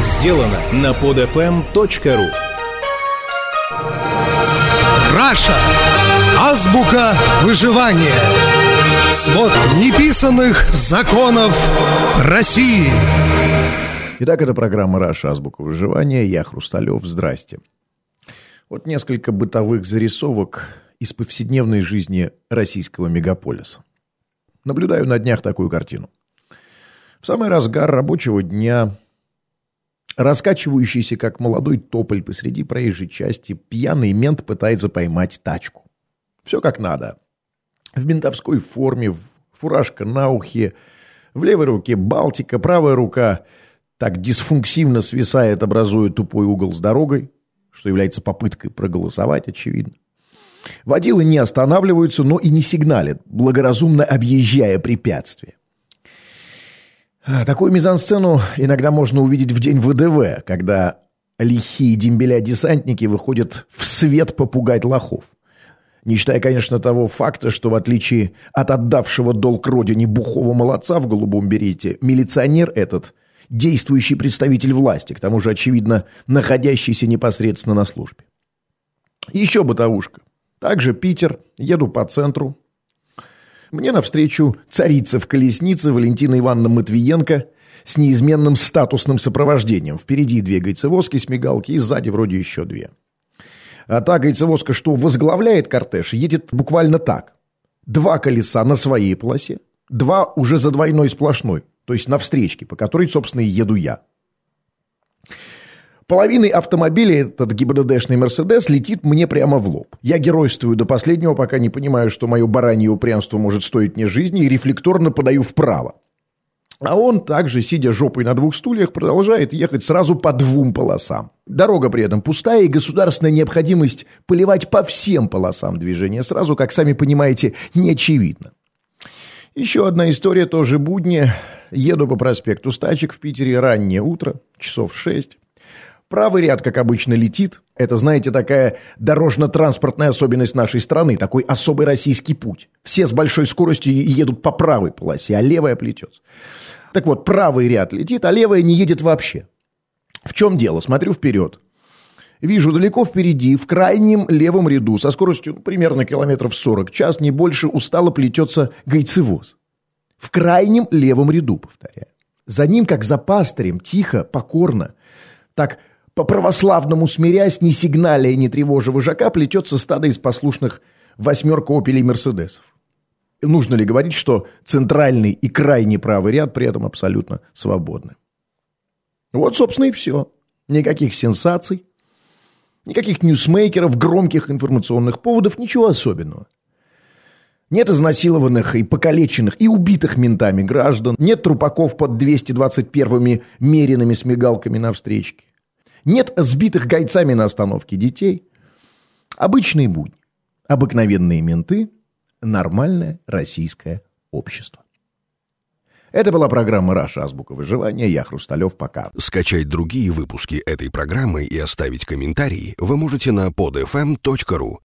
сделано на podfm.ru Раша. Азбука выживания. Свод неписанных законов России. Итак, это программа «Раша. Азбука выживания». Я Хрусталев. Здрасте. Вот несколько бытовых зарисовок из повседневной жизни российского мегаполиса. Наблюдаю на днях такую картину. В самый разгар рабочего дня раскачивающийся, как молодой тополь посреди проезжей части, пьяный мент пытается поймать тачку. Все как надо. В ментовской форме, фуражка на ухе, в левой руке Балтика, правая рука так дисфунксивно свисает, образуя тупой угол с дорогой, что является попыткой проголосовать, очевидно. Водилы не останавливаются, но и не сигналят, благоразумно объезжая препятствия. А, такую мизансцену иногда можно увидеть в день ВДВ, когда лихие дембеля-десантники выходят в свет попугать лохов. Не считая, конечно, того факта, что в отличие от отдавшего долг родине бухого молодца в голубом берете, милиционер этот – действующий представитель власти, к тому же, очевидно, находящийся непосредственно на службе. Еще бытовушка. Также Питер, еду по центру, мне навстречу царица в колеснице Валентина Ивановна Матвиенко с неизменным статусным сопровождением. Впереди две гайцевозки с мигалки и сзади вроде еще две. А та гайцевозка, что возглавляет кортеж, едет буквально так. Два колеса на своей полосе, два уже за двойной сплошной, то есть на встречке, по которой, собственно, и еду я. Половиной автомобиля этот ГИБДДшный «Мерседес» летит мне прямо в лоб. Я геройствую до последнего, пока не понимаю, что мое баранье упрямство может стоить мне жизни, и рефлекторно подаю вправо. А он также, сидя жопой на двух стульях, продолжает ехать сразу по двум полосам. Дорога при этом пустая, и государственная необходимость поливать по всем полосам движения сразу, как сами понимаете, не очевидна. Еще одна история, тоже будни. Еду по проспекту Стачек в Питере раннее утро, часов шесть. Правый ряд, как обычно, летит. Это, знаете, такая дорожно-транспортная особенность нашей страны, такой особый российский путь. Все с большой скоростью едут по правой полосе, а левая плетется. Так вот, правый ряд летит, а левая не едет вообще. В чем дело? Смотрю вперед. Вижу далеко впереди, в крайнем левом ряду, со скоростью ну, примерно километров 40 час, не больше, устало плетется гайцевоз. В крайнем левом ряду, повторяю. За ним, как за пастырем, тихо, покорно, так по-православному смирясь, не сигналя и не тревожа вожака, плетется стадо из послушных восьмерка опелей Мерседесов. Нужно ли говорить, что центральный и крайний правый ряд при этом абсолютно свободны? Вот, собственно, и все. Никаких сенсаций, никаких ньюсмейкеров, громких информационных поводов, ничего особенного. Нет изнасилованных и покалеченных и убитых ментами граждан, нет трупаков под 221-ми меренными с на встречке. Нет сбитых гайцами на остановке детей. Обычные будни. Обыкновенные менты. Нормальное российское общество. Это была программа «Раша. Азбука выживания». Я Хрусталев. Пока. Скачать другие выпуски этой программы и оставить комментарии вы можете на podfm.ru.